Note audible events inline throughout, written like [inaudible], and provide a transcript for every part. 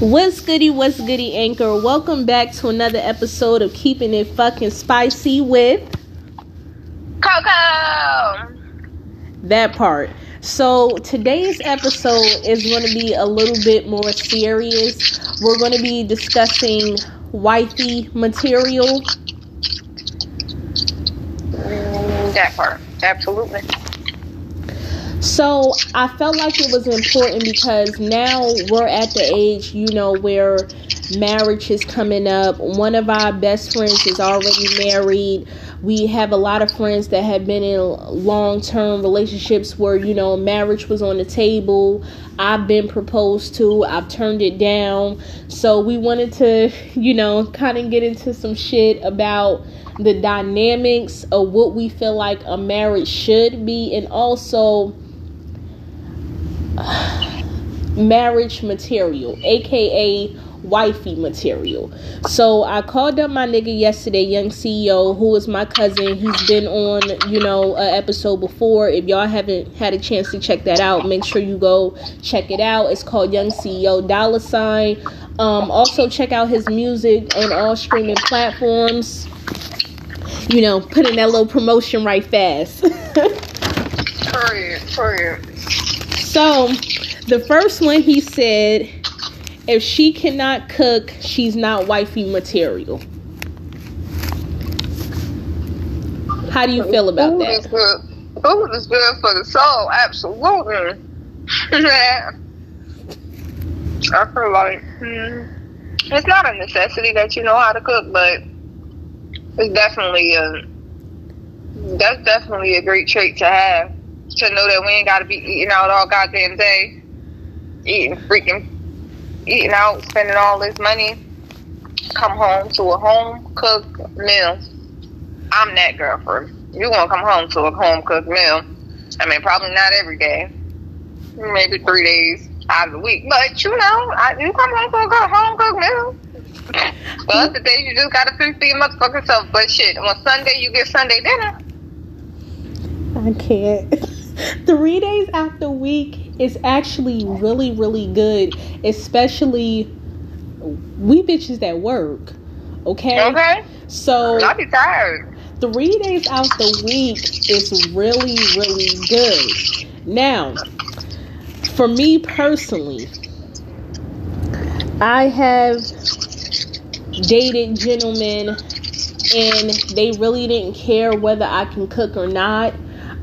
What's goody, what's goody, Anchor? Welcome back to another episode of Keeping It Fucking Spicy with Coco. that part. So, today's episode is going to be a little bit more serious. We're going to be discussing wifey material. That part, absolutely. So I felt like it was important because now we're at the age, you know, where marriage is coming up. One of our best friends is already married. We have a lot of friends that have been in long term relationships where, you know, marriage was on the table. I've been proposed to, I've turned it down. So we wanted to, [laughs] you know, kind of get into some shit about the dynamics of what we feel like a marriage should be and also marriage material, aka wifey material. So I called up my nigga yesterday, Young CEO, who is my cousin. He's been on, you know, a episode before. If y'all haven't had a chance to check that out, make sure you go check it out. It's called Young CEO Dollar Sign. Um, also check out his music on all streaming platforms. You know, putting that little promotion right fast. [laughs] Period, period. So, the first one he said, if she cannot cook, she's not wifey material. How do you feel about Food is that? good. Food is good for the soul, absolutely. Yeah. [laughs] I feel like hmm, it's not a necessity that you know how to cook, but it's definitely a that's definitely a great trait to have. To know that we ain't got to be eating out all goddamn day, eating freaking eating out, spending all this money. Come home to a home cooked meal. I'm that girlfriend. You gonna come home to a home cooked meal. I mean, probably not every day. Maybe three days out of the week. But you know, I, you come home to a home cooked meal. But mm-hmm. other days you just gotta fix for your motherfucking self. But shit, on Sunday you get Sunday dinner. I can't. [laughs] Three days out the week is actually really, really good, especially we bitches that work. Okay? Okay? So, I be tired. three days out the week is really, really good. Now, for me personally, I have dated gentlemen and they really didn't care whether I can cook or not.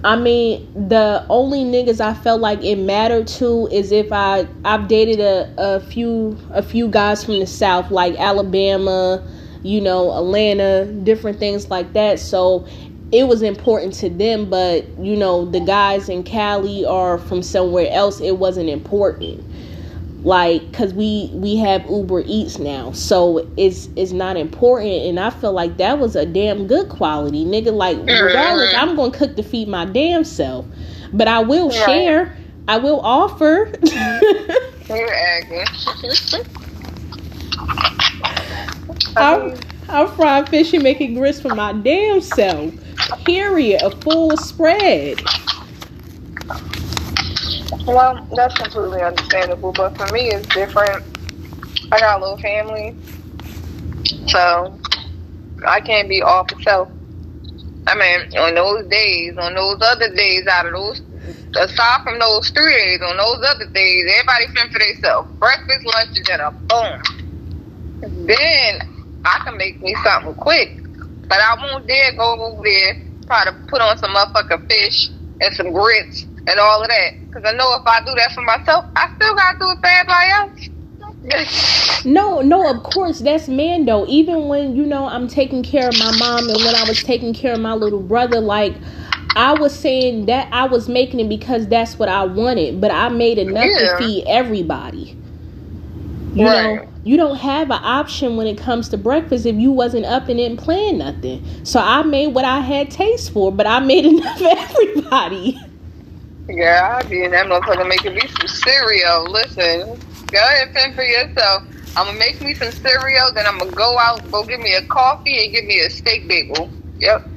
I mean, the only niggas I felt like it mattered to is if I I've dated a, a few a few guys from the south like Alabama, you know, Atlanta, different things like that. So it was important to them, but you know, the guys in Cali or from somewhere else, it wasn't important. Like, cause we we have Uber Eats now, so it's it's not important, and I feel like that was a damn good quality, nigga. Like, regardless, mm-hmm. I'm gonna cook to feed my damn self, but I will Right. share, I will offer. You're aggy. I'm, I'm frying fish and making grits for my damn self. Period. A full spread. Well, that's completely understandable, but for me, it's different. I got a little family, so I can't be all self. I mean, on those days, on those other days, out of those, aside from those three days, on those other days, everybody fend for themselves. Breakfast, lunch, and dinner, boom. Then I can make me something quick, but I won't dare go over there try to put on some motherfucking fish and some grits and all of that. Because I know if I do that for myself, I still got to do it for everybody else. No, no, of course, that's man though. Even when, you know, I'm taking care of my mom and when I was taking care of my little brother, like I was saying that I was making it because that's what I wanted, but I made enough Yeah. to feed everybody. You know, you don't have an option when it comes to breakfast if you wasn't up and didn't plan nothing. So I made what I had taste for, but I made [laughs] enough for everybody. Yeah, I be in that motherfucker making me some cereal. Listen, go ahead and fend for yourself. I'm gonna make me some cereal, then I'm gonna go out, go get me a coffee, and get me a steak bagel. Yep,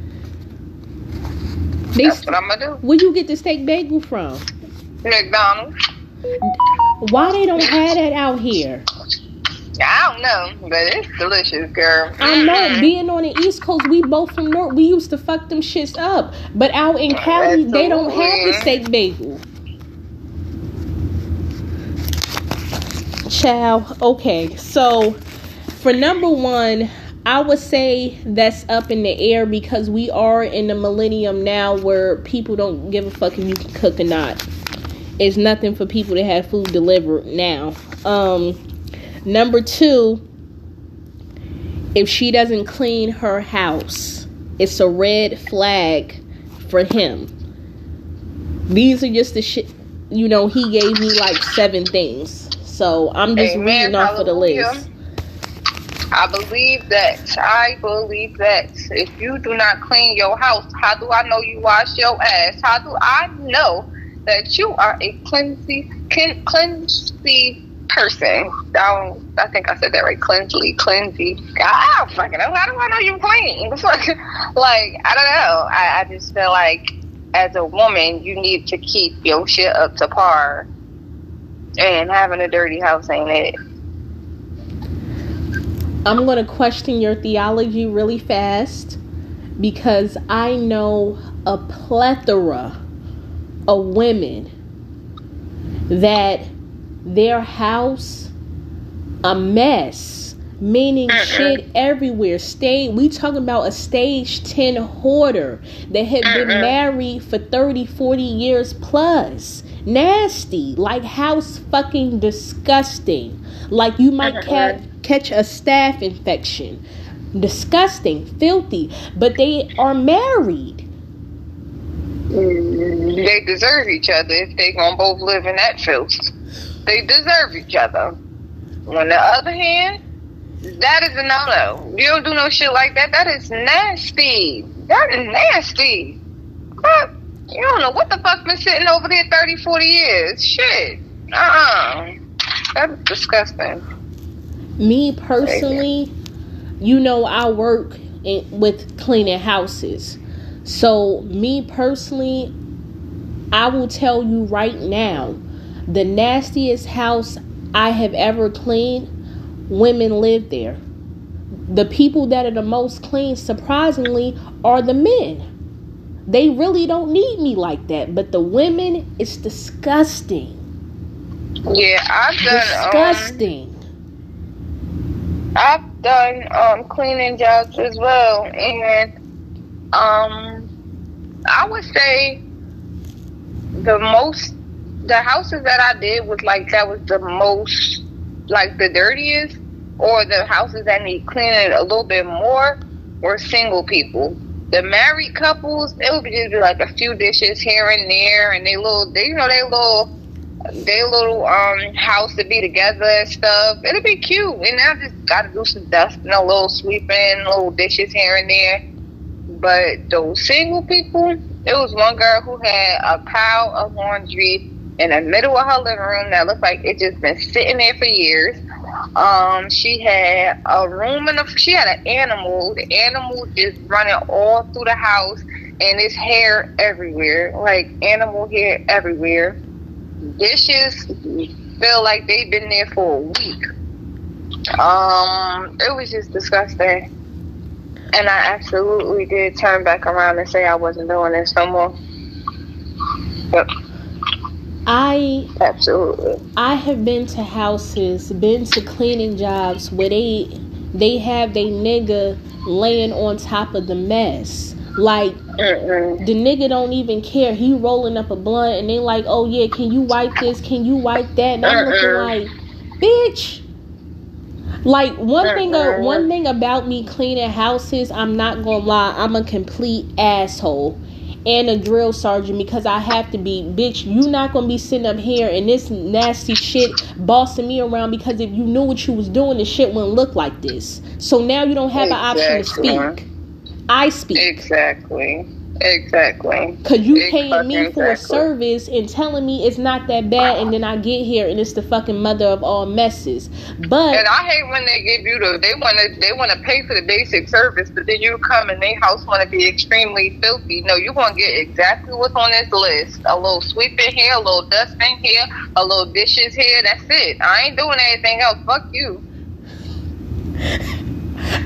They, that's what I'm gonna do. where you get the steak bagel from? McDonald's. Why they don't have that out here? I don't know, but it's delicious, girl. I know. Being on the East Coast, we both from North. We used to fuck them shits up, but out in Cali, Absolutely. they don't have the steak bagel. Chow. Okay, so for number one, I would say that's up in the air because we are in the millennium now where people don't give a fuck if you can cook or not. It's nothing for people to have food delivered now. Um, number two, if she doesn't clean her house, it's a red flag for him. These are just the shit, you know, he gave me like seven things. So I'm just Amen. reading off Hallelujah. of the list. I believe that. I believe that. If you do not clean your house, how do I know you wash your ass? How do I know that you are a cleansy, cleansy person? I, I think I said that right. Cleansly, cleansy. I don't fucking know. How do I know you're [laughs] clean? like, I don't know. I, I just feel like as a woman, you need to keep your shit up to par. And having a dirty house ain't it. I'm going to question your theology really fast because I know a plethora of women that their house a mess meaning shit everywhere. Stage we talking about a stage 10 hoarder that had been married for 30 40 years plus. Nasty. Like house fucking disgusting. Like you might catch catch a staph infection. Disgusting, filthy, but they are married. Mm, they deserve each other if they gonna both live in that filth. They deserve each other. On the other hand, that is a no no. You don't do no shit like that. That is nasty. That is nasty. But you don't know what the fuck been sitting over there 30, 40 years. Shit. Uh uh-uh. uh. That's disgusting. Me personally, you know, I work in, with cleaning houses. So, me personally, I will tell you right now the nastiest house I have ever cleaned, women live there. The people that are the most clean, surprisingly, are the men. They really don't need me like that, but the women, it's disgusting. Yeah, I've done disgusting. Um, I've done um, cleaning jobs as well, and um, I would say the most the houses that I did was like that was the most like the dirtiest, or the houses that need cleaning a little bit more were single people. The married couples, it would just like a few dishes here and there, and they little, they you know, they little their little um house to be together and stuff. It'll be cute. And I just gotta do some dusting, a little sweeping, little dishes here and there. But those single people, it was one girl who had a pile of laundry in the middle of her living room that looked like it just been sitting there for years. Um, she had a room in the she had an animal. The animal just running all through the house and it's hair everywhere, like animal hair everywhere dishes feel like they've been there for a week. Um, it was just disgusting. And I absolutely did turn back around and say I wasn't doing this no more. Yep. I absolutely. I have been to houses, been to cleaning jobs where they they have they nigga laying on top of the mess. Like Mm-mm. the nigga don't even care. He rolling up a blunt and they like, oh yeah, can you wipe this? Can you wipe that? And I'm looking like, bitch. Like one Mm-mm. thing, uh, one thing about me cleaning houses, I'm not gonna lie, I'm a complete asshole and a drill sergeant because I have to be. Bitch, you not gonna be sitting up here and this nasty shit bossing me around because if you knew what you was doing, the shit wouldn't look like this. So now you don't have exactly. an option to speak. I speak. Exactly. Exactly. Cause you paying me exactly. for a service and telling me it's not that bad, and then I get here and it's the fucking mother of all messes. But and I hate when they give you the they want to they want to pay for the basic service, but then you come and their house want to be extremely filthy. No, you gonna get exactly what's on this list: a little sweeping here, a little dusting here, a little dishes here. That's it. I ain't doing anything else. Fuck you.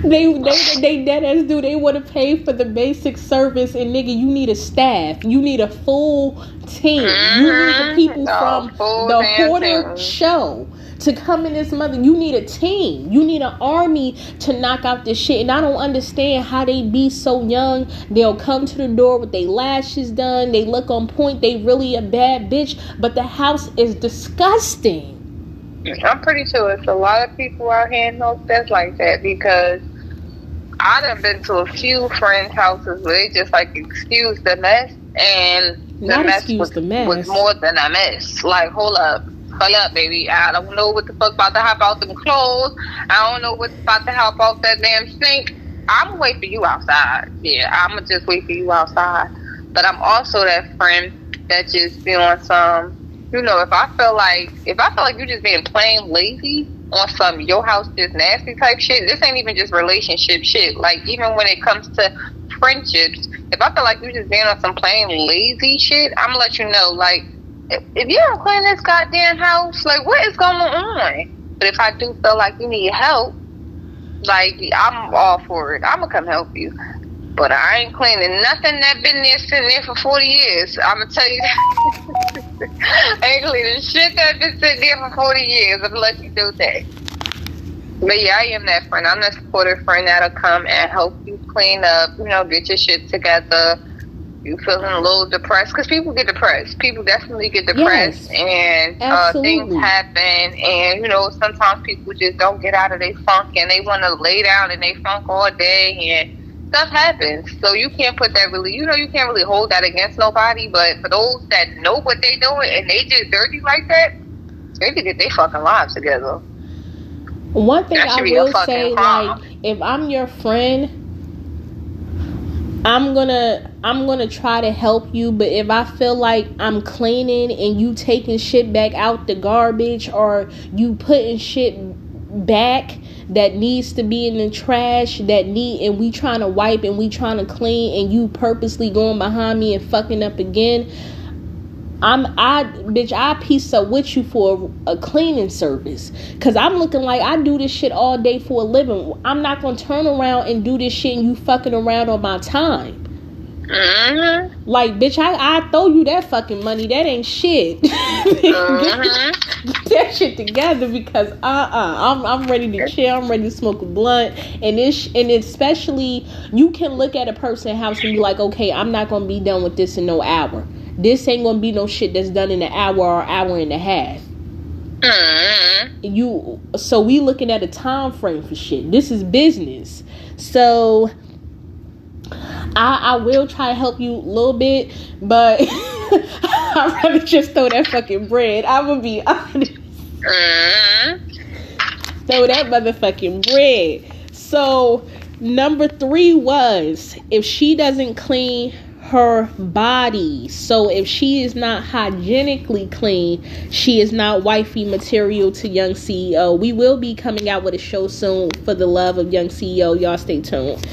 They they they dead ass do. They want to pay for the basic service, and nigga, you need a staff. You need a full team. Mm-hmm. You need the mm-hmm. people no, from the Hoarder show to come in this mother. You need a team. You need an army to knock out this shit. And I don't understand how they be so young. They'll come to the door with their lashes done. They look on point. They really a bad bitch. But the house is disgusting. I'm pretty sure it's a lot of people out here in those that's like that because I done been to a few friends' houses where they just like excuse the mess and the Not mess was, the mess was more than a mess. Like, hold up Hold up, baby. I don't know what the fuck about to hop out them clothes. I don't know what's about to hop off that damn sink. I'm gonna wait for you outside. Yeah, I'm gonna just wait for you outside. But I'm also that friend that just be on some, you know, if I feel like if I feel like you're just being plain lazy on some your house just nasty type shit, this ain't even just relationship shit. Like even when it comes to friendships, if I feel like you just being on some plain lazy shit, I'm gonna let you know like if you don't clean this goddamn house, like what is going on? But if I do feel like you need help, like I'm all for it. I'm gonna come help you. But I ain't cleaning nothing that been there sitting there for forty years. I'm gonna tell you that. [laughs] I ain't cleaning shit that been sitting there for forty years. I'm gonna let you do that. But yeah, I am that friend. I'm that supportive friend that'll come and help you clean up, you know, get your shit together you feeling a little depressed because people get depressed. People definitely get depressed, yes, and uh, things happen. And you know, sometimes people just don't get out of their funk, and they want to lay down in their funk all day, and stuff happens. So you can't put that really, you know, you can't really hold that against nobody. But for those that know what they're doing and they just dirty like that, they need to get their fucking lives together. One thing I will say, like, if I'm your friend I'm gonna I'm gonna try to help you, but if I feel like I'm cleaning and you taking shit back out the garbage or you putting shit back that needs to be in the trash that need and we trying to wipe and we trying to clean and you purposely going behind me and fucking up again, I'm I bitch I piece up with you for a, a, cleaning service cuz I'm looking like I do this shit all day for a living. I'm not going to turn around and do this shit and you fucking around on my time. Mm-hmm. Like bitch I I throw you that fucking money. That ain't shit. mm-hmm. [laughs] Get that shit together because uh-uh I'm I'm ready to chill. I'm ready to smoke a blunt and this and especially you can look at a person's house and be like, "Okay, I'm not going to be done with this in no hour." This ain't gonna be no shit that's done in an hour or hour and a half. Mm-hmm. You so we looking at a time frame for shit. This is business. So I I will try to help you a little bit, but [laughs] I'd rather just throw that fucking bread. I'm gonna be honest. Mm-hmm. Throw that motherfucking bread. So number three was if she doesn't clean her body. So if she is not hygienically clean, she is not wifey material to Young CEO. We will be coming out with a show soon for the love of Young CEO. Y'all stay tuned.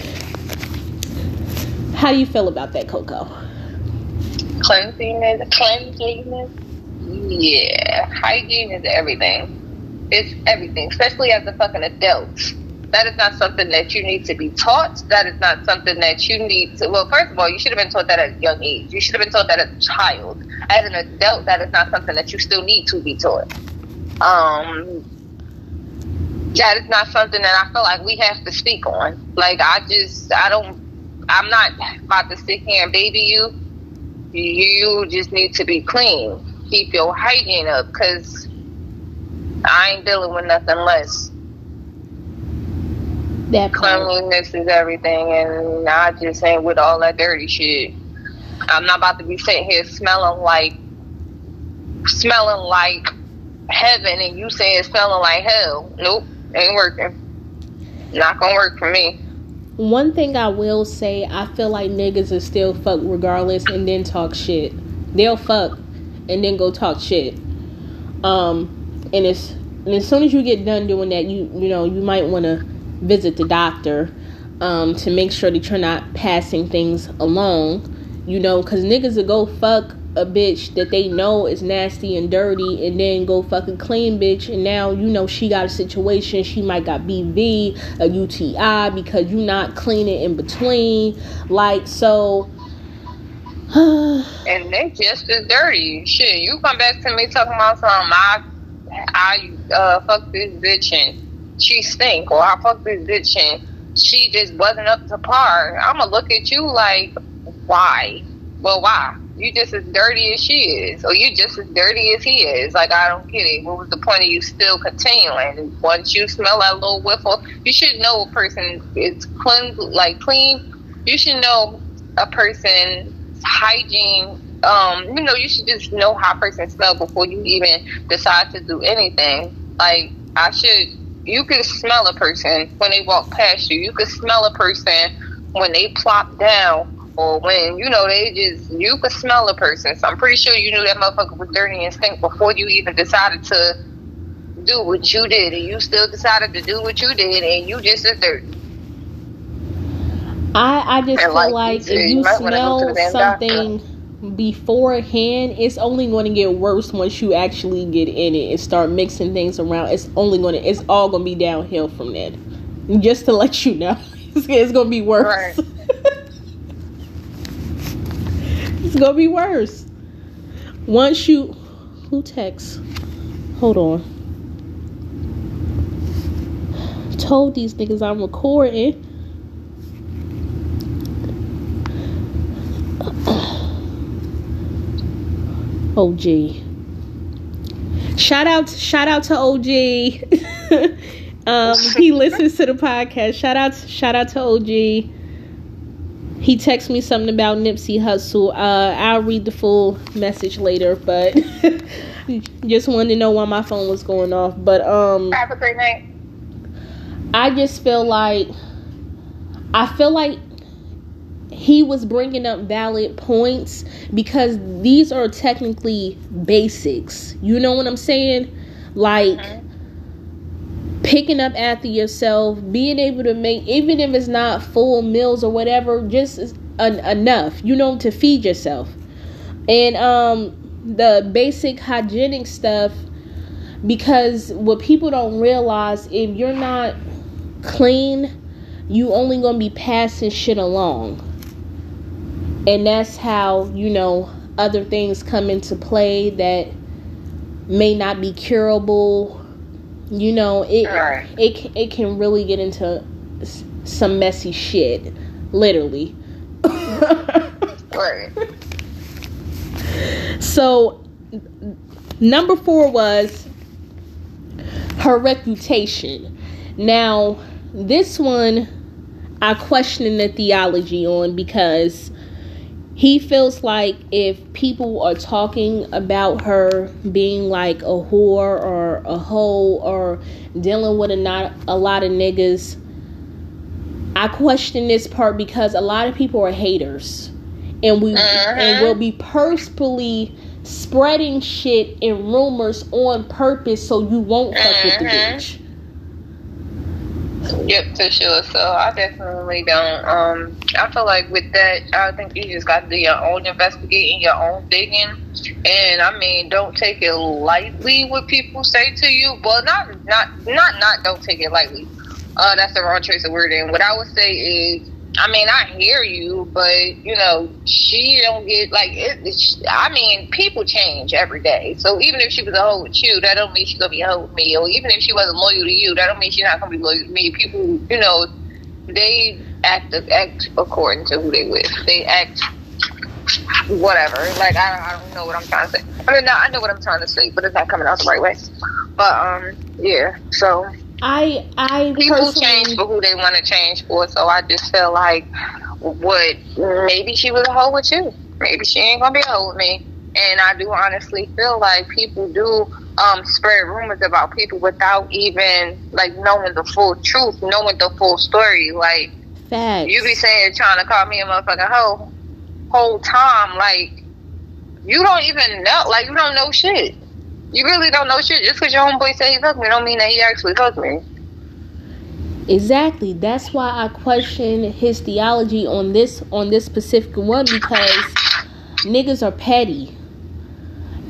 How do you feel about that, Coco? Cleanliness, cleanliness. Yeah, hygiene is everything. It's everything, especially as a fucking adult that is not something that you need to be taught. That is not something that you need to. Well, first of all, you should have been taught that at a young age. You should have been taught that as a child. As an adult, that is not something that you still need to be taught. Um, that is not something that I feel like we have to speak on. Like, I just, I don't, I'm not about to sit here and baby you. You just need to be clean. Keep your hygiene up because I ain't dealing with nothing less. That cleanliness is everything, and I just ain't with all that dirty shit. I'm not about to be sitting here smelling like smelling like heaven, and you saying smelling like hell. Nope, ain't working. Not gonna work for me. One thing I will say, I feel like niggas are still fuck regardless, and then talk shit. They'll fuck and then go talk shit. Um, and it's and as soon as you get done doing that, you you know you might want to visit the doctor um, to make sure that you're not passing things along. You know, because niggas will go fuck a bitch that they know is nasty and dirty and then go fucking clean bitch. And now you know she got a situation. She might got bv a uti because you not cleaning in between. Like so [sighs] and they just as dirty. Shit you come back to me talking about something i i uh fuck this bitch and she stink or i fuck this bitch and she just wasn't up to par. I'm gonna look at you like why? Well why you just as dirty as she is, or you just as dirty as he is. Like I don't get it. What was the point of you still continuing? Once you smell that little whiffle, you should know a person is clean, like clean. You should know a person's hygiene. Um, you know, you should just know how a person smells before you even decide to do anything. Like I should. You can smell a person when they walk past you. You can smell a person when they plop down or when you know they just you could smell a person. So I'm pretty sure you knew that motherfucker was dirty and stink before you even decided to do what you did, and you still decided to do what you did, and you just as dirty. I I just and feel like, if you, you smell something doctor. beforehand, it's only going to get worse once you actually get in it and start mixing things around. It's only going to it's all going to be downhill from that. Just to let you know, [laughs] it's, it's going to be worse. Right. It's gonna be worse. Once you who texts? Hold on. Told these niggas I'm recording. OG. Shout out shout out to OG. [laughs] um he listens to the podcast. Shout out shout out to OG he texted me something about Nipsey Hussle. Uh, I'll read the full message later, but [laughs] just wanted to know why my phone was going off. But um, have a great night. I just feel like I feel like he was bringing up valid points because these are technically basics. You know what I'm saying? Like. Mm-hmm picking up after yourself, being able to make, even if it's not full meals or whatever, just enough, you know, to feed yourself. And um, the basic hygienic stuff, because what people don't realize, if you're not clean, you only gonna be passing shit along. And that's how, you know, other things come into play that may not be curable you know, it right. it it can really get into some messy shit, literally. [laughs] right. So, number four was her reputation. Now, this one I question the theology on because he feels like if people are talking about her being like a whore or a hoe or dealing with a not a lot of niggas i question this part because a lot of people are haters and we uh-huh. and will be purposefully spreading shit and rumors on purpose so you won't fuck uh-huh. with the uh-huh. bitch Yep, for sure. So I definitely don't. Um, I feel like with that, I think you just got to do your own investigating, your own digging, and I mean, don't take it lightly what people say to you. Well, not not not not don't take it lightly. Uh, that's the wrong choice of wording. What I would say is I mean, I hear you, but you know, she don't get like. It, I mean, people change every day. So even if she was a hoe with you, that don't mean she's gonna be a hoe with me. Or even if she wasn't loyal to you, that don't mean she's not gonna be loyal to me. People, you know, they act act according to who they with. They act whatever. Like I, I don't know what I'm trying to say. I mean, I know what I'm trying to say, but it's not coming out the right way. But um, yeah. So I I people change for who they want to change for. So I just feel like what maybe she was a hoe with you. Maybe she ain't gonna be a hoe with me. And I do honestly feel like people do um, spread rumors about people without even like knowing the full truth, knowing the full story. Like Facts. you be saying trying to call me a motherfucking hoe whole time, like you don't even know like you don't know shit. You really don't know shit. Just because your homeboy said he fucked me don't mean that he actually fucked me. Exactly. That's why I question his theology on this on this specific one because niggas are petty.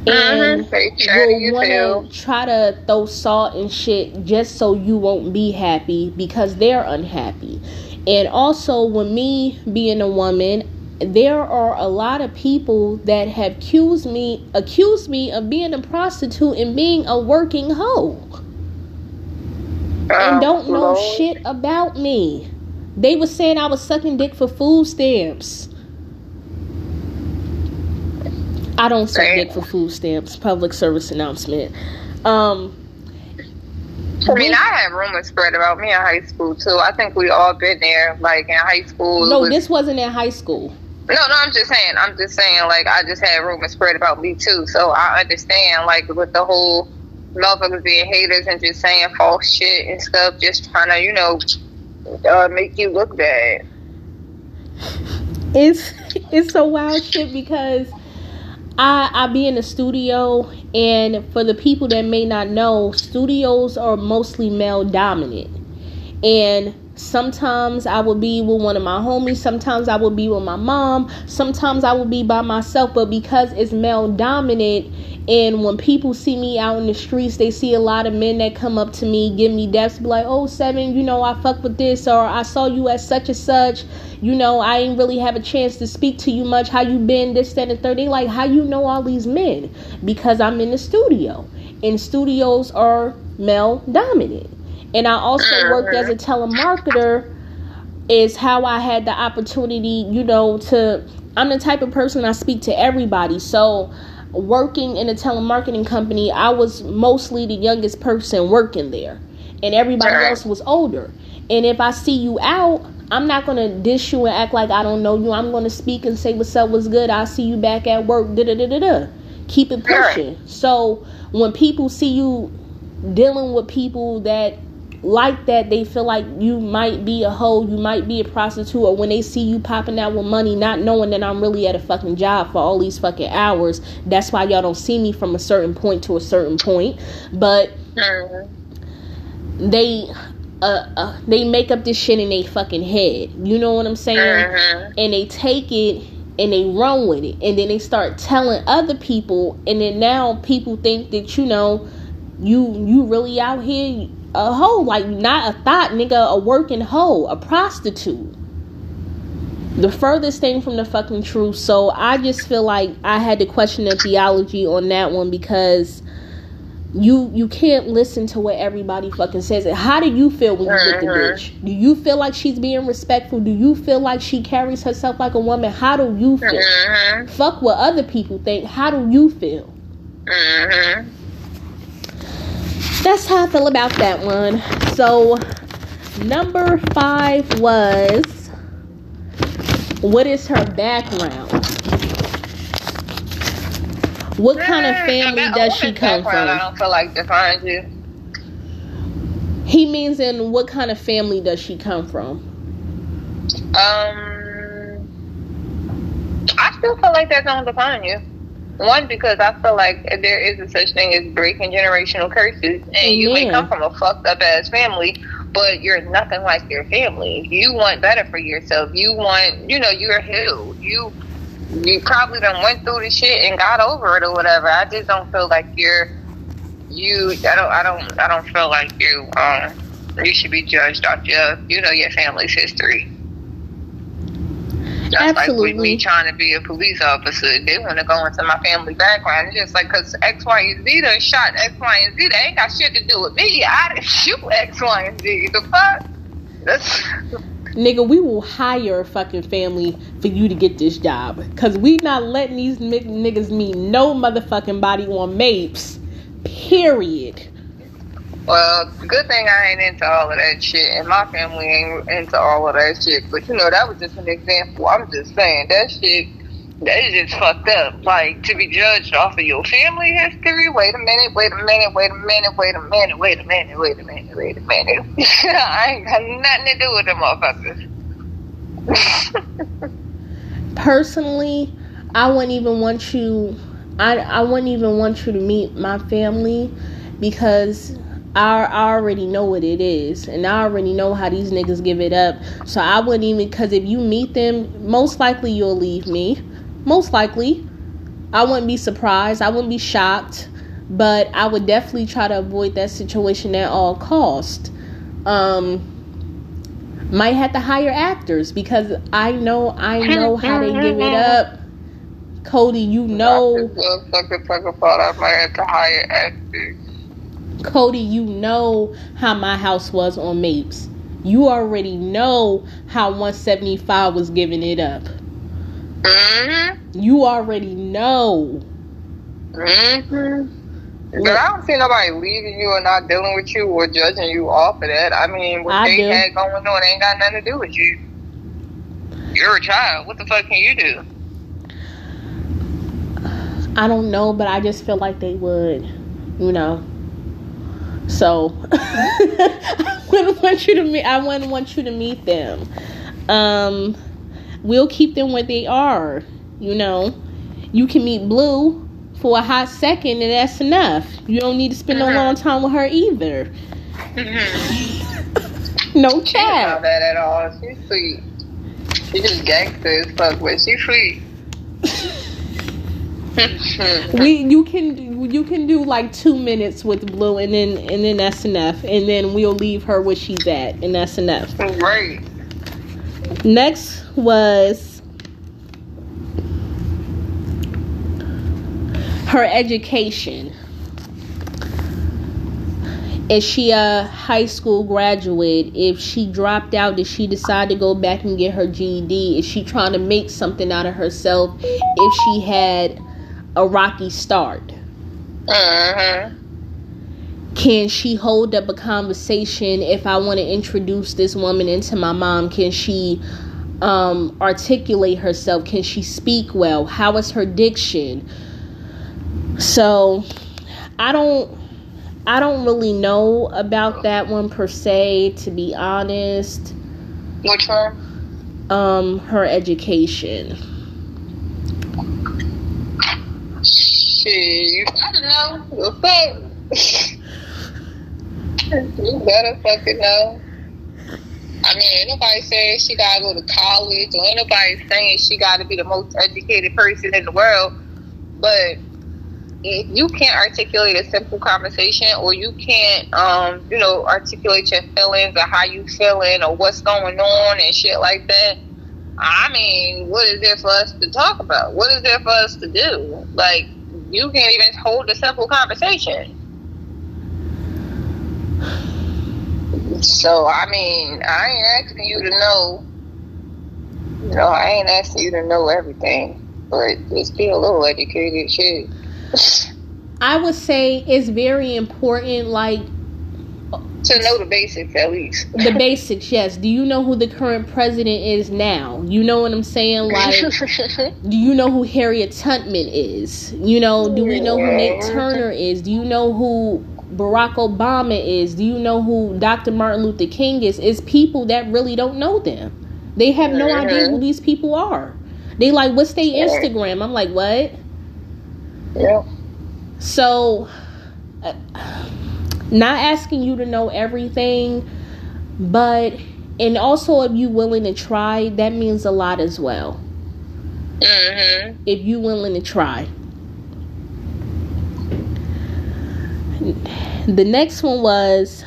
and mm-hmm. will want to try to throw salt and shit just so you won't be happy because they're unhappy. And also, with me being a woman, there are a lot of people that have accused me accused me of being a prostitute and being a working hoe. and oh, don't know shit about me. They were saying I was sucking dick for food stamps. I don't suck dick for food stamps. Public service announcement. Um, I mean, I have rumors spread about me in high school too. I think we all been there, like in high school. No, was, this wasn't in high school. No, no, I'm just saying. I'm just saying. Like, I just had rumors spread about me too. So I understand, like, with the whole motherfuckers being haters and just saying false shit and stuff, just trying to, you know, uh, make you look bad. It's it's a wild shit because I I be in the studio and for the people that may not know, studios are mostly male dominant. And Sometimes I will be with one of my homies. Sometimes I will be with my mom. Sometimes I will be by myself. But because it's male dominant, and when people see me out in the streets, they see a lot of men that come up to me, give me deaths, be like, "Oh, seven, you know, I fuck with this," or "I saw you at such and such." You know, I ain't really have a chance to speak to you much. How you been? This, that, and third. They like, how you know all these men? Because I'm in the studio, and studios are male dominant. And I also uh-huh. worked as a telemarketer is how I had the opportunity, you know, to I'm the type of person I speak to everybody. So working in a telemarketing company, I was mostly the youngest person working there. And everybody else was older. And if I see you out, I'm not gonna dish you and act like I don't know you. I'm gonna speak and say what's up, what's good. I'll see you back at work. Da da da da da. Keep it pushing. So when people see you dealing with people that like that they feel like you might be a hoe, you might be a prostitute, or when they see you popping out with money, not knowing that I'm really at a fucking job for all these fucking hours. That's why y'all don't see me from a certain point to a certain point. But mm-hmm. they uh, uh, they make up this shit in their fucking head. You know what I'm saying? Mm-hmm. And they take it and they run with it, and then they start telling other people, and then now people think that you know you you really out here a hoe, like not a thought nigga, a working hoe, a prostitute. The furthest thing from the fucking truth. So I just feel like I had to question the theology on that one because you you can't listen to what everybody fucking says. How do you feel when you get the mm-hmm. bitch? Do you feel like she's being respectful? Do you feel like she carries herself like a woman? How do you feel? Mm-hmm. Fuck what other people think. How do you feel? Mm-hmm that's how I feel about that one. So, number five was what is her background? What kind of family does she come from? I don't feel like defines you. He means in what kind of family does she come from? Um, I still feel like that don't define you. One, because I feel like there is a such thing as breaking generational curses, and you may come from a fucked up ass family, but you're nothing like your family. You want better for yourself. You want, you know, you're healed. You you probably done went through the shit and got over it or whatever. I just don't feel like you're you. I don't. I don't. I don't feel like you. Um, you should be judged off your, you know, your family's history. That's Absolutely. like with me trying to be a police officer. They want to go into my family background. It's just like, because X, Y, and Z done shot X, Y, and Z. They ain't got shit to do with me. I didn't shoot X, Y, and Z. The fuck? That's... Nigga, we will hire a fucking family for you to get this job. Because we not letting these niggas meet no motherfucking body on Mapes. Period. Well, good thing I ain't into all of that shit, and my family ain't into all of that shit. But you know, that was just an example. I'm just saying that shit. That is just fucked up. Like to be judged off of your family history. Wait a minute. Wait a minute. Wait a minute. Wait a minute. Wait a minute. Wait a minute. Wait a minute. [laughs] I ain't got nothing to do with them motherfuckers. Personally, I wouldn't even want you. I I wouldn't even want you to meet my family because I, I already know what it is, and I already know how these niggas give it up. So I wouldn't even, because if you meet them, most likely you'll leave me. Most likely. I wouldn't be surprised. I wouldn't be shocked, but I would definitely try to avoid that situation at all cost. Um, might have to hire actors because I know I know how they give it up. Cody, you know. Fucking fucking thought I might have to hire actors. Cody, you know how my house was on Mapes. You already know how 175 was giving it up. Mm-hmm. You already know. Mm-hmm. But I don't see nobody leaving you or not dealing with you or judging you off of that. I mean, what I they do. had going on ain't got nothing to do with you. You're a child. What the fuck can you do? I don't know, but I just feel like they would, you know. So [laughs] I wouldn't want you to meet. I wouldn't want you to meet them. Um, we'll keep them where they are. You know, you can meet Blue for a hot second, and that's enough. You don't need to spend Mhm. a long time with her either. Mm-hmm. No She not bad at all. She's sweet. She just gangster as fuck, but she's sweet. [laughs] Mm-hmm. We you can you can do like two minutes with Blue, and then and then that's enough. And then we'll leave her where she's at, and that's enough. Right. Next was her education. Is she a high school graduate? If she dropped out, did she decide to go back and get her GED? Is she trying to make something out of herself if she had a rocky start? Mm-hmm. can she hold up a conversation if I want to introduce this woman into my mom? Can she um, articulate herself? Can she speak well? How is her diction? So I don't I don't really know about that one per se, to be honest. Which one? Um, her education. Shit, you gotta know. Fuck? you better fucking know. I mean, ain't nobody saying she gotta go to college, or ain't nobody saying she gotta be the most educated person in the world. But if you can't articulate a simple conversation, or you can't, um, you know, articulate your feelings or how you feeling or what's going on and shit like that. I mean, what is there for us to talk about? What is there for us to do? Like, you can't even hold a simple conversation. So, I mean, I ain't asking you to know, you know, I ain't asking you to know everything, but just be a little educated shit. I would say it's very important, like to know the basics at least. the [laughs] basics, yes. Do you know who the current president is now? You know what I'm saying? Like, [laughs] do you know who Harriet Tubman is? You know, do we know who Nate Turner is? Do you know who Barack Obama is? Do you know who Dr. Martin Luther King is? It's people that really don't know them. They have no idea who these people are. They like, what's their Instagram? I'm like, what? yeah. So, uh, not asking you to know everything, but and also if you willing to try, that means a lot as well. Mhm. If you willing to try. The next one was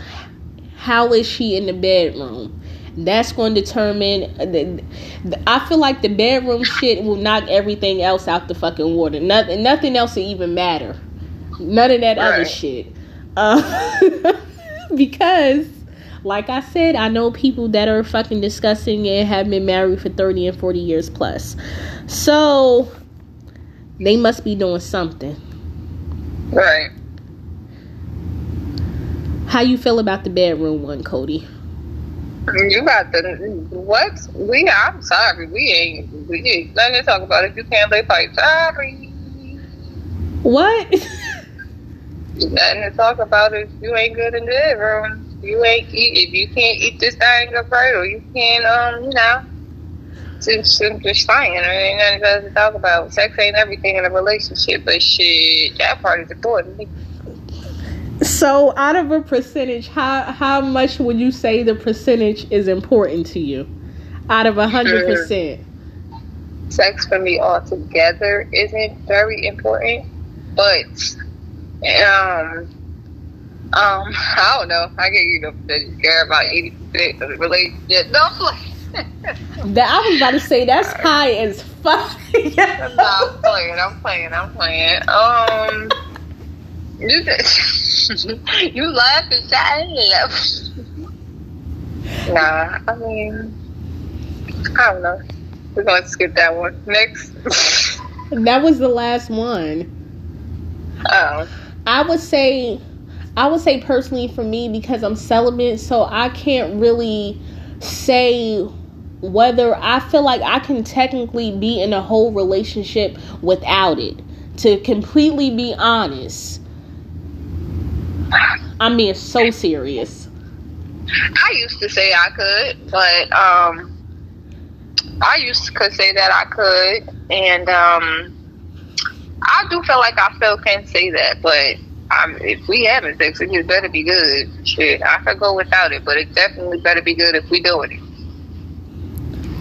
how is she in the bedroom? That's going to determine. I feel like the bedroom shit will knock everything else out the fucking water. Nothing, nothing else will even matter. None of that other shit. Uh, [laughs] because, like I said, I know people that are fucking disgusting and have been married for 30 and 40 years plus. So, they must be doing something. Right. How you feel about the bedroom one, Cody? You got the what? We I'm sorry. We ain't we ain't nothing to talk about if you can't play pipe. Sorry. What? [laughs] Nothing to talk about if you ain't good in the bedroom. You ain't eat if you can't eat this thing up right or you can't um, you know. Just, just saying, there ain't nothing else to talk about. Sex ain't everything in a relationship, but shit, that part is important. so, out of a percentage, how how much would you say the percentage is important to you? Out of a hundred percent. sex for me altogether isn't very important, but um, um, I don't know. I get you know that care about eighty percent of the relationship. No, [laughs] that I was about to say that's high as fuck. [laughs] no, I'm playing. I'm playing. I'm playing. Um, you [laughs] you laugh and say Nah, I mean, I don't know. We're gonna skip that one. Next. that was the last one. Oh. I would say I would say personally for me because I'm celibate, so I can't really say whether I feel like I can technically be in a whole relationship without it. To completely be honest, I'm being so serious. I used to say I could, but um, I used to could say that I could, and um, I do feel like I still can say that, but if we having sex, it better be good. Shit, I could go without it, but it definitely better be good if we doing it.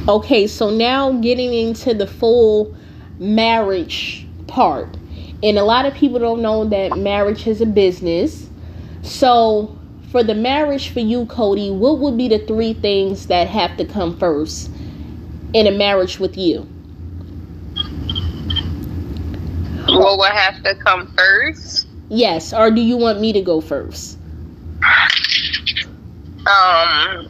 Okay, so now getting into the full marriage part. And a lot of people don't know that marriage is a business. So, for the marriage for you, Cody, what would be the three things that have to come first in a marriage with you? What would have to come first? Yes, or do you want me to go first? Um,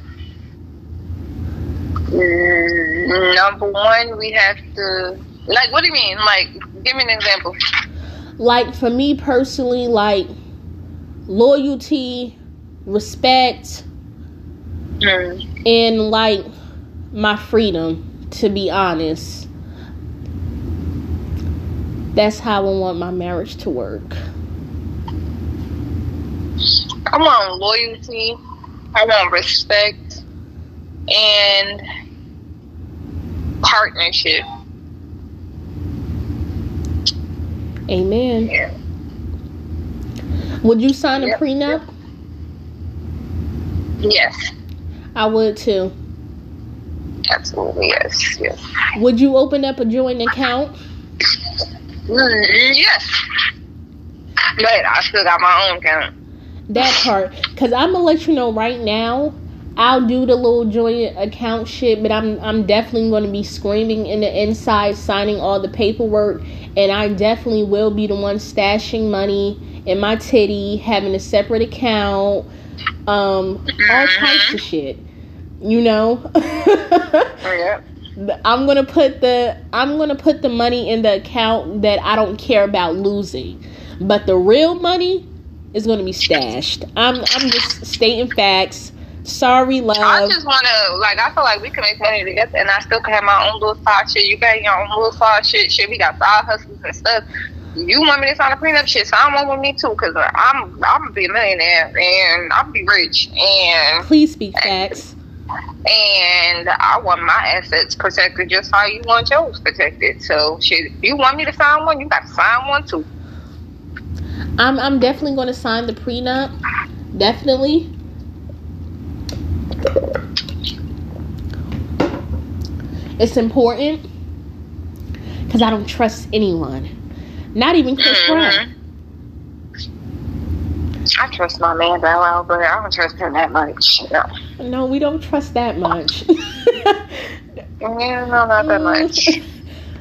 number one, we have to like. What do you mean? Like, give me an example. Like for me personally, like loyalty, respect, mm. and like my freedom. To be honest, that's how I want my marriage to work. I want loyalty. I want respect and partnership. Amen. Yeah. Would you sign a yep, prenup? Yes. I would too. Absolutely, yes, yes. Would you open up a joint account? Mm, yes. But I still got my own account. That part. Because I'm going to let you know right now, I'll do the little joint account shit, but I'm I'm definitely going to be screaming in the inside, signing all the paperwork, and I definitely will be the one stashing money in my titty, having a separate account, um, all types of shit. You know. [laughs] oh, yeah. I'm gonna put the I'm gonna put the money in the account that I don't care about losing, but the real money is gonna be stashed. I'm I'm just stating facts. Sorry, love. I just wanna like I feel like we can make money together, and I still can have my own little side shit. You got your own little side shit. Shit, we got side hustles and stuff you want me to sign a prenup shit, sign one with me too, cause I'm I'm gonna be a millionaire and I'm gonna be rich and please speak facts. And I want my assets protected just how you want yours protected. So shit, if you want me to sign one, you got to sign one too. I'm I'm definitely gonna sign the prenup. Definitely. It's important because I don't trust anyone. Not even Chris mm-hmm. I trust my man that well, but I don't trust him that much. No, no we don't trust that much. [laughs] yeah, no, not that mm. much.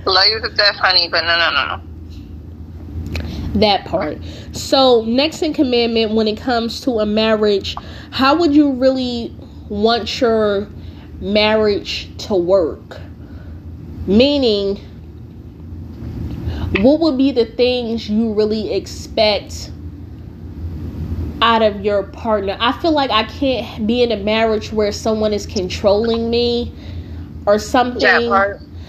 Love you to death, honey, but no, no, no, no. That part. So, next in commandment, when it comes to a marriage, how would you really want your marriage to work? Meaning, what would be the things you really expect out of your partner? I feel like I can't be in a marriage where someone is controlling me or something.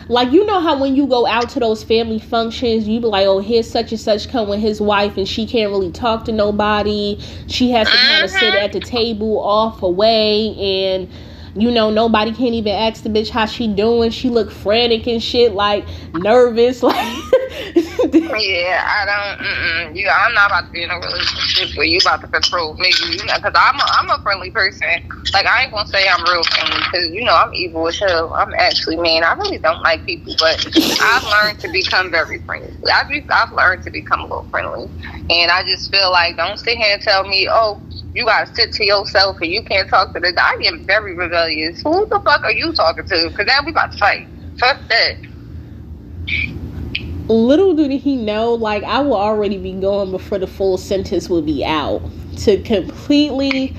Like you know how when you go out to those family functions, you be like, "Oh, here's such and such come with his wife, and she can't really talk to nobody. She has to kind of sit uh-huh. at the table off away, and you know nobody can't even ask the bitch how she doing. She look frantic and shit, like nervous, [laughs] like yeah, I don't. You, I'm not about to be in a relationship where you about to control me. You know, because I'm a, I'm a friendly person. Like I ain't gonna say I'm real friendly because you know I'm evil as hell. I'm actually mean. I really don't like people, but I've learned to become very friendly. I've I've learned to become a little friendly, and I just feel like don't sit here and tell me, oh, you gotta sit to yourself and you can't talk to the. I am very rebellious. Who the fuck are you talking to? Because now we about to fight. Fuck that little did he know, like I will already be going before the full sentence will be out. To completely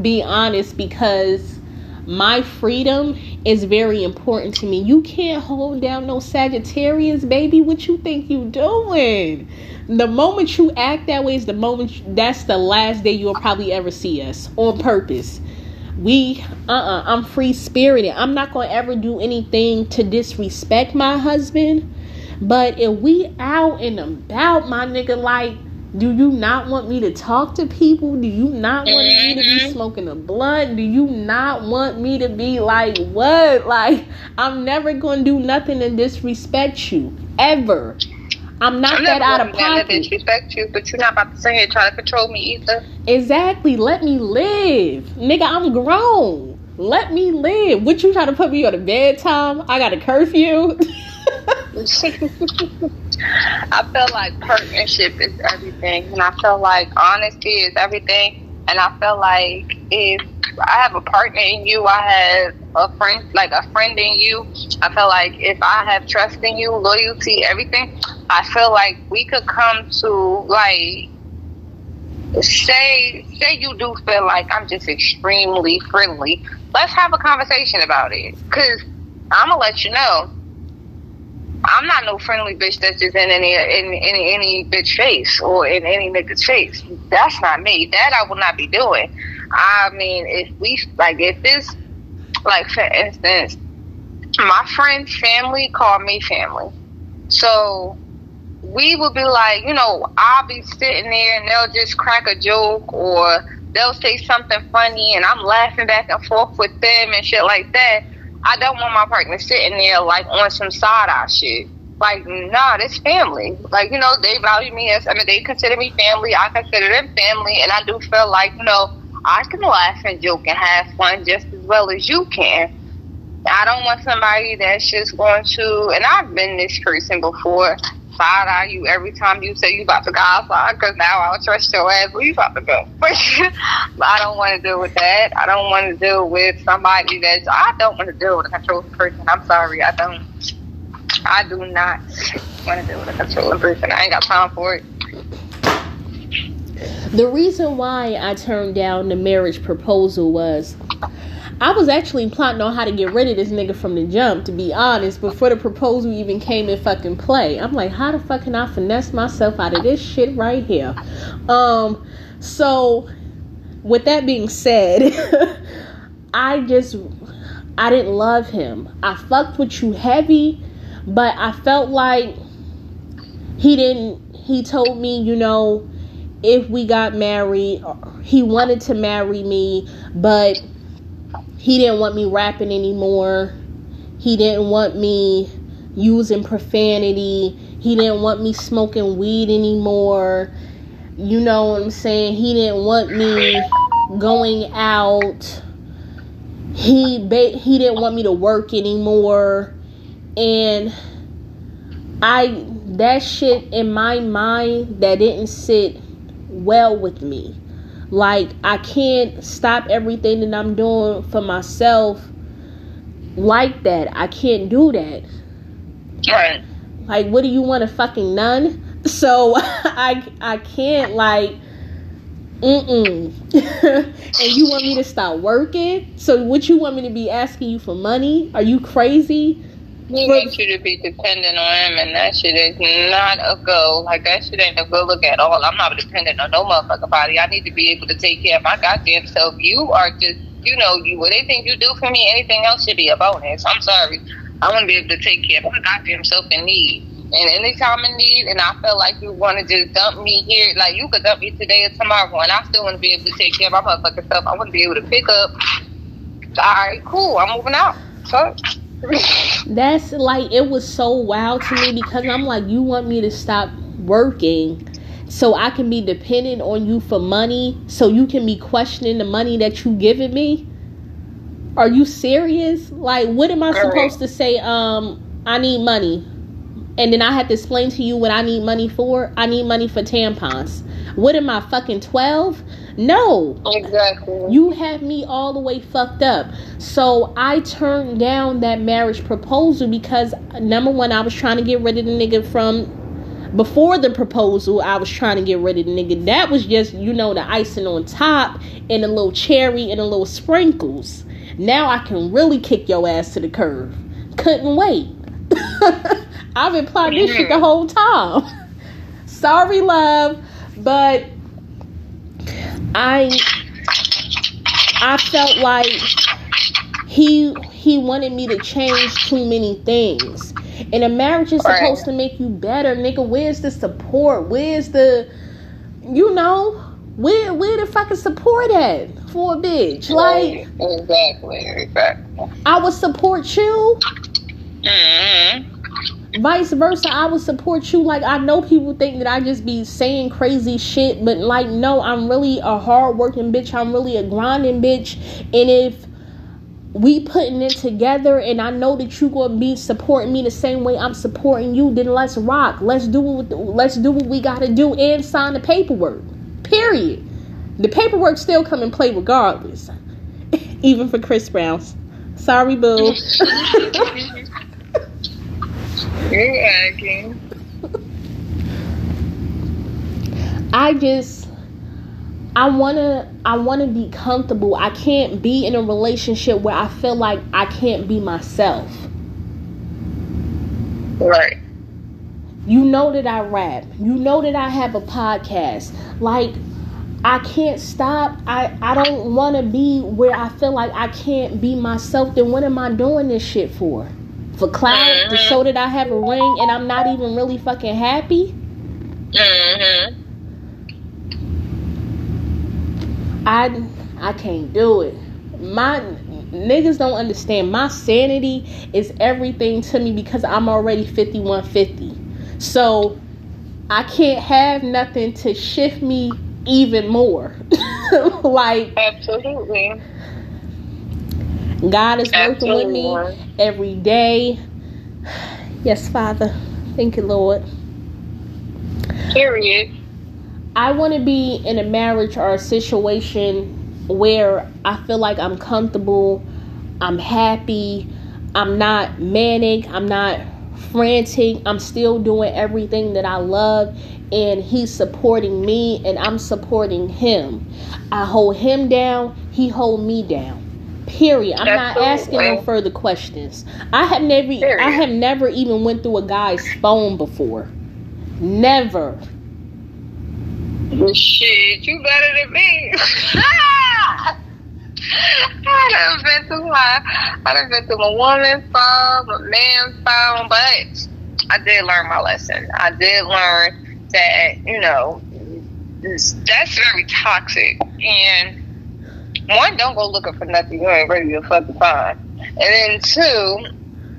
be honest, because my freedom is very important to me. You can't hold down no Sagittarius, baby. What you think you doing? The moment you act that way is the moment that's the last day you'll probably ever see us on purpose. We uh uh-uh, uh, i am free spirited. I'm not gonna ever do anything to disrespect my husband but if we out and about, my nigga, like, do you not want me to talk to people? Do you not want me to be mm-hmm. smoking a blunt? Do you not want me to be like what? [laughs] Like, I'm never gonna do nothing to disrespect you ever. I'm not I'm that out of pocket. To disrespect you, but you're not about to sit here try to control me either. Exactly. Let me live, nigga. I'm grown. Let me live. What you trying to put me on a bedtime? I got a curfew. [laughs] [laughs] I feel like partnership is everything, and I feel like honesty is everything. And I feel like if I have a partner in you, I have a friend, like a friend in you. I feel like if I have trust in you, loyalty, everything, I feel like we could come to like say say you do feel like I'm just extremely friendly. Let's have a conversation about it, cause I'm gonna let you know I'm not no friendly bitch that's just in any in any any bitch face or in any nigga's face. That's not me. That I will not be doing. I mean, if we like, if this, like for instance, my friend's family call me family, so we will be like, you know, I'll be sitting there and they'll just crack a joke or they'll say something funny and I'm laughing back and forth with them and shit like that I don't want my partner sitting there like on some side eye shit. Like, nah, this family. Like, you know, they value me as, I mean, they consider me family. I consider them family. And I do feel like, you know, I can laugh and joke and have fun just as well as you can. I don't want somebody that's just going to, and I've been this person before side eye you every time you say you about to go outside because now I'll trust your ass where you about to go. [laughs] but I don't want to deal with that. I don't want to deal with somebody that's, I don't want to deal with a controlling person. I'm sorry. I don't, I do not want to deal with a controlling person. I ain't got time for it. The reason why I turned down the marriage proposal was I was actually plotting on how to get rid of this nigga from the jump, to be honest, before the proposal even came in fucking play. I'm like, how the fuck can I finesse myself out of this shit right here? Um, so with that being said, [laughs] I just I didn't love him. I fucked with you heavy, but I felt like he didn't he told me, you know, if we got married, he wanted to marry me, but he didn't want me rapping anymore. He didn't want me using profanity. He didn't want me smoking weed anymore. You know what I'm saying? He didn't want me going out. He ba- he didn't want me to work anymore. And I that shit in my mind that didn't sit well with me. Like, I can't stop everything that I'm doing for myself like that. I can't do that. Right. Like, what do you want, a fucking nun? [laughs] So [laughs] I I can't like mm [laughs] and you want me to stop working? So what you want me to be asking you for money? Are you crazy? He wants you to be dependent on him, and that shit is not a go. Like, that shit ain't a good look at all. I'm not dependent on no motherfucker body. I need to be able to take care of my goddamn self. You are just, you know, you what anything you do for me, anything else should be a bonus. I'm sorry. I want to be able to take care of my goddamn self in need. And anytime in need, and I feel like you want to just dump me here, like you could dump me today or tomorrow, and I still want to be able to take care of my motherfucking self. I want to be able to pick up. All right, cool. I'm moving out. So [laughs] That's like it was so wild to me because I'm like, you want me to stop working so I can be dependent on you for money, so you can be questioning the money that you giving me? Are you serious? Like, what am I supposed to say? Um, I need money, and then I have to explain to you what I need money for. I need money for tampons. What am I fucking twelve? No. Exactly. You have me all the way fucked up. So I turned down that marriage proposal because number one, I was trying to get rid of the nigga from before the proposal, I was trying to get rid of the nigga. That was just, you know, the icing on top and a little cherry and a little sprinkles. Now I can really kick your ass to the curb. Couldn't wait. [laughs] I've been plotting this shit the whole time. [laughs] Sorry, love, but I I felt like he he wanted me to change too many things. And a marriage is supposed right. to make you better, nigga. Where's the support? Where's the, you know, where where the fucking support at for a bitch? Like exactly, exactly. I would support you. Mm-hmm. Vice versa, I would support you. Like I know people think that I just be saying crazy shit, but like no, I'm really a hard working bitch. I'm really a grinding bitch. And if we putting it together and I know that you gonna be supporting me the same way I'm supporting you, then let's rock. Let's do what let's do what we gotta do and sign the paperwork. Period. The paperwork still come and play regardless. [laughs] Even for Chris Brown's. Sorry, boo. [laughs] You're I just I wanna I wanna be comfortable. I can't be in a relationship where I feel like I can't be myself. Right. You know that I rap. You know that I have a podcast. Like I can't stop. I I don't want to be where I feel like I can't be myself. Then what am I doing this shit for? For clout mm-hmm. to show that I have a ring and I'm not even really fucking happy? Mhm. I I can't do it. My niggas don't understand. My sanity is everything to me because I'm already 5150. So I can't have nothing to shift me even more. [laughs] like Absolutely. God is working with me every day. Yes, Father. Thank you, Lord. Period. I want to be in a marriage or a situation where I feel like I'm comfortable, I'm happy, I'm not manic, I'm not frantic, I'm still doing everything that I love, and he's supporting me and I'm supporting him. I hold him down, he hold me down. Period. I'm not asking no further questions. I have never Period. I have never even went through a guy's phone before. Never. Shit, you better than me. [laughs] I done been through my, I done been through my woman's phone, my man's phone, but I did learn my lesson. I did learn that, you know, that's very toxic. And one, don't go looking for nothing you ain't ready to fucking find. And then two,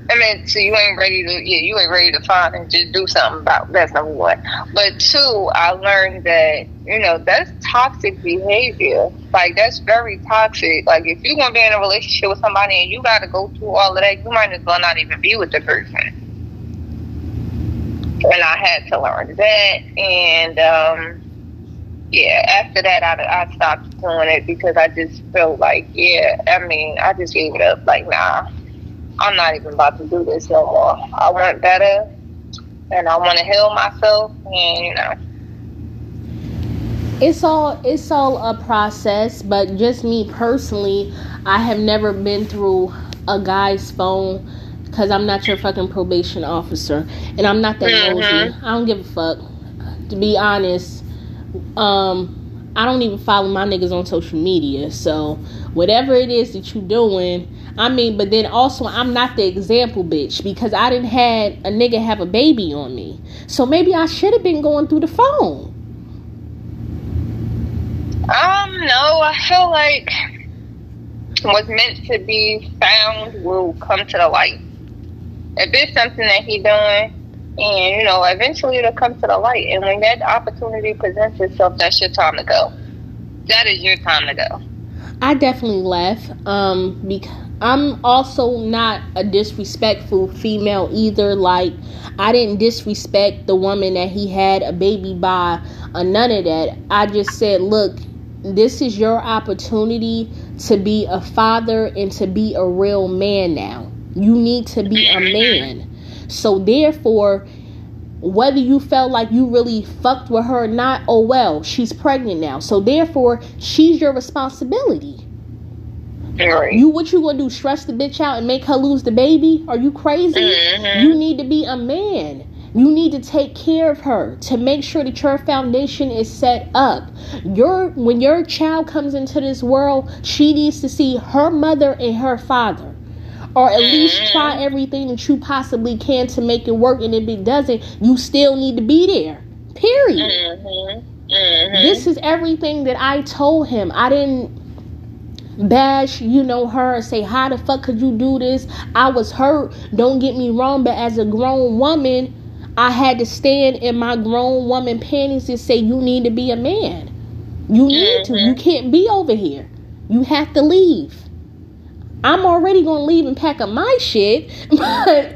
I mean, so you ain't ready to, yeah, you ain't ready to find and just do something about that's number one. But two, I learned that, you know, that's toxic behavior. Like, that's very toxic. Like, if you're to be in a relationship with somebody and you got to go through all of that, you might as well not even be with the person. And I had to learn that. And, um, yeah, after that, I, I stopped doing it because I just felt like, yeah, I mean, I just gave it up. Like, nah I'm not even about to do this no more. I want better and I want to heal myself and you know it's all it's all a process but just me personally i have never been through a guy's phone because i'm not your fucking probation officer and i'm not that mm-hmm. nosy i don't give a fuck to be honest um i don't even follow my niggas on social media so whatever it is that you're doing I mean, but then also I'm not the example bitch because I didn't had a nigga have a baby on me. So maybe I should have been going through the phone. Um, no, I feel like what's meant to be found will come to the light. if it's something that he doing, and you know, eventually it'll come to the light. And when that opportunity presents itself, that's your time to go. That is your time to go. I definitely left. Um, because I'm also not a disrespectful female either. Like I didn't disrespect the woman that he had a baby by, or none of that. I just said, look, this is your opportunity to be a father and to be a real man now. You need to be a man. So therefore, whether you felt like you really fucked with her or not, oh well, she's pregnant now. So therefore, she's your responsibility. Right. You what you gonna do? Stress the bitch out and make her lose the baby? Are you crazy? Mhm. You need to be a man. You need to take care of her to make sure that your foundation is set up. Your when your child comes into this world, she needs to see her mother and her father. Or at least Mhm. try everything that you possibly can to make it work. And if it doesn't, you still need to be there. Period. Mm-hmm. Mm-hmm. This is everything that I told him. I didn't bash, you know, her and say, How the fuck could you do this? I was hurt. Don't get me wrong, but as a grown woman, I had to stand in my grown woman panties and say, You need to be a man. You need to. Mhm. You can't be over here. You have to leave. I'm already gonna leave and pack up my shit, [laughs] but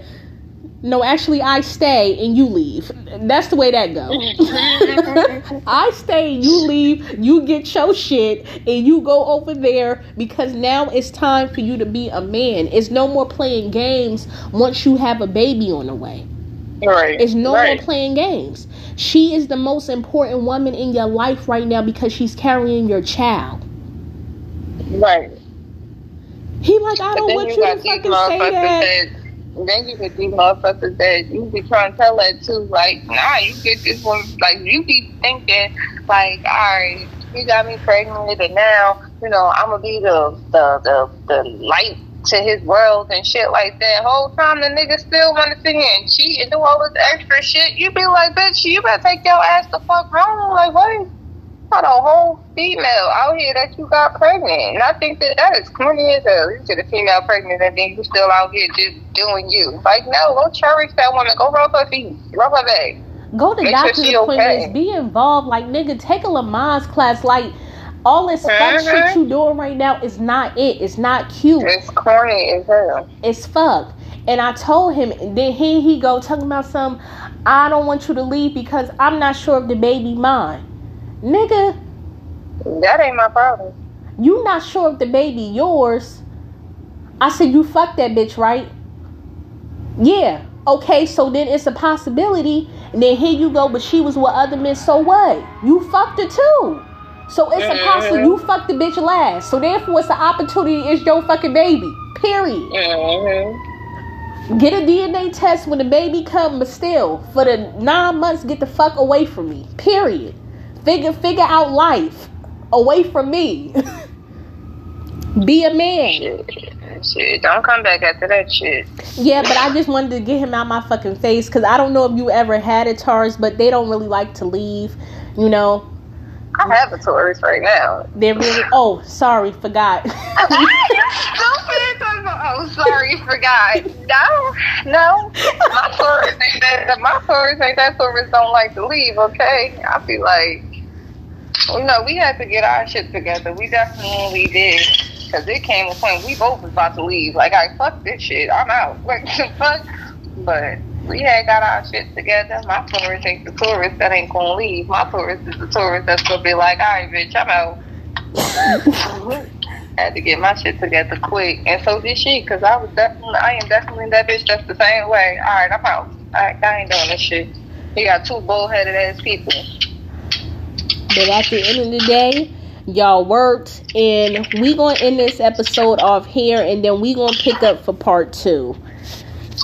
no, actually, I stay and you leave. That's the way that goes. [laughs] I stay, you leave, you get your shit, and you go over there because now it's time for you to be a man. It's no more playing games once you have a baby on the way. right. It's no right. more playing games. She is the most important woman in your life right now because she's carrying your child. Right. He like, I don't want you you to fucking say that. that. Then you get these motherfuckers that you be trying to tell that too. Like, nah, you get this one. Like, you be thinking, like, all right, you got me pregnant, and now, you know, I'm gonna be the the the, the light to his world and shit like that. Whole time the nigga still want to sit here and cheat and do all this extra shit. You be like, bitch, you better take your ass the fuck home. Like, what? Got a whole female out here that you got pregnant. And I think that that is corny as hell. You get a female pregnant and then you still out here just doing you. Like, no, go cherish that woman. Go rub her feet. Rub her back. Go to Make sure doctor's she appointments. okay. Be involved. Like nigga, take a Lamaze class. Like all this fuck Mhm. shit you doing right now is not it. It's not cute. It's corny as hell. It's fuck. And I told him. Then here he go talking about some. I don't want you to leave because I'm not sure if the baby mine. Nigga, That ain't my problem. you not sure if the baby yours. I said you fuck that bitch, right? Yeah. Okay, so then it's a possibility. And then here you go, but she was with other men. So what? You fucked her too. So it's a Mhm. possibility you fucked the bitch last. So therefore, it's an opportunity. It's your fucking baby. Period. Mm-hmm. Get a DNA test when the baby come, but still, for the nine months, get the fuck away from me. Period. Figure figure out life away from me. [laughs] Be a man. Shit. Shit. Don't come back after that shit. Yeah, but I just wanted to get him out my fucking face because I don't know if you ever had a Taurus, but they don't really like to leave. You know, I have a Taurus right now. they're really. Oh, sorry, forgot. [laughs] [laughs] Stupid. Oh, sorry, forgot. No, no. My Taurus ain't that. My Taurus ain't that. Taurus don't like to leave. Okay, I be like, Oh, you know, we had to get our shit together. We definitely did. Cause it came a point we both was about to leave. Like, I fuck this shit. I'm out. [laughs] Like, the fuck. But we had got our shit together. My Taurus ain't the Taurus that ain't gonna leave. My Taurus is the Taurus that's gonna be like, all right, bitch, I'm out. [laughs] had to get my shit together quick, and so did she. Cause I was definitely, I am definitely that bitch. That's the same way. All right, I'm out. I, I ain't doing this shit. You got two bullheaded ass people. But at the end of the day, y'all worked, and we gonna end this episode off here, and then we gonna pick up for part two.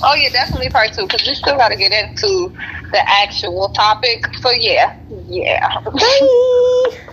Oh yeah, definitely part two. Cause we still got to get into the actual topic. So yeah, yeah. Bye. [laughs]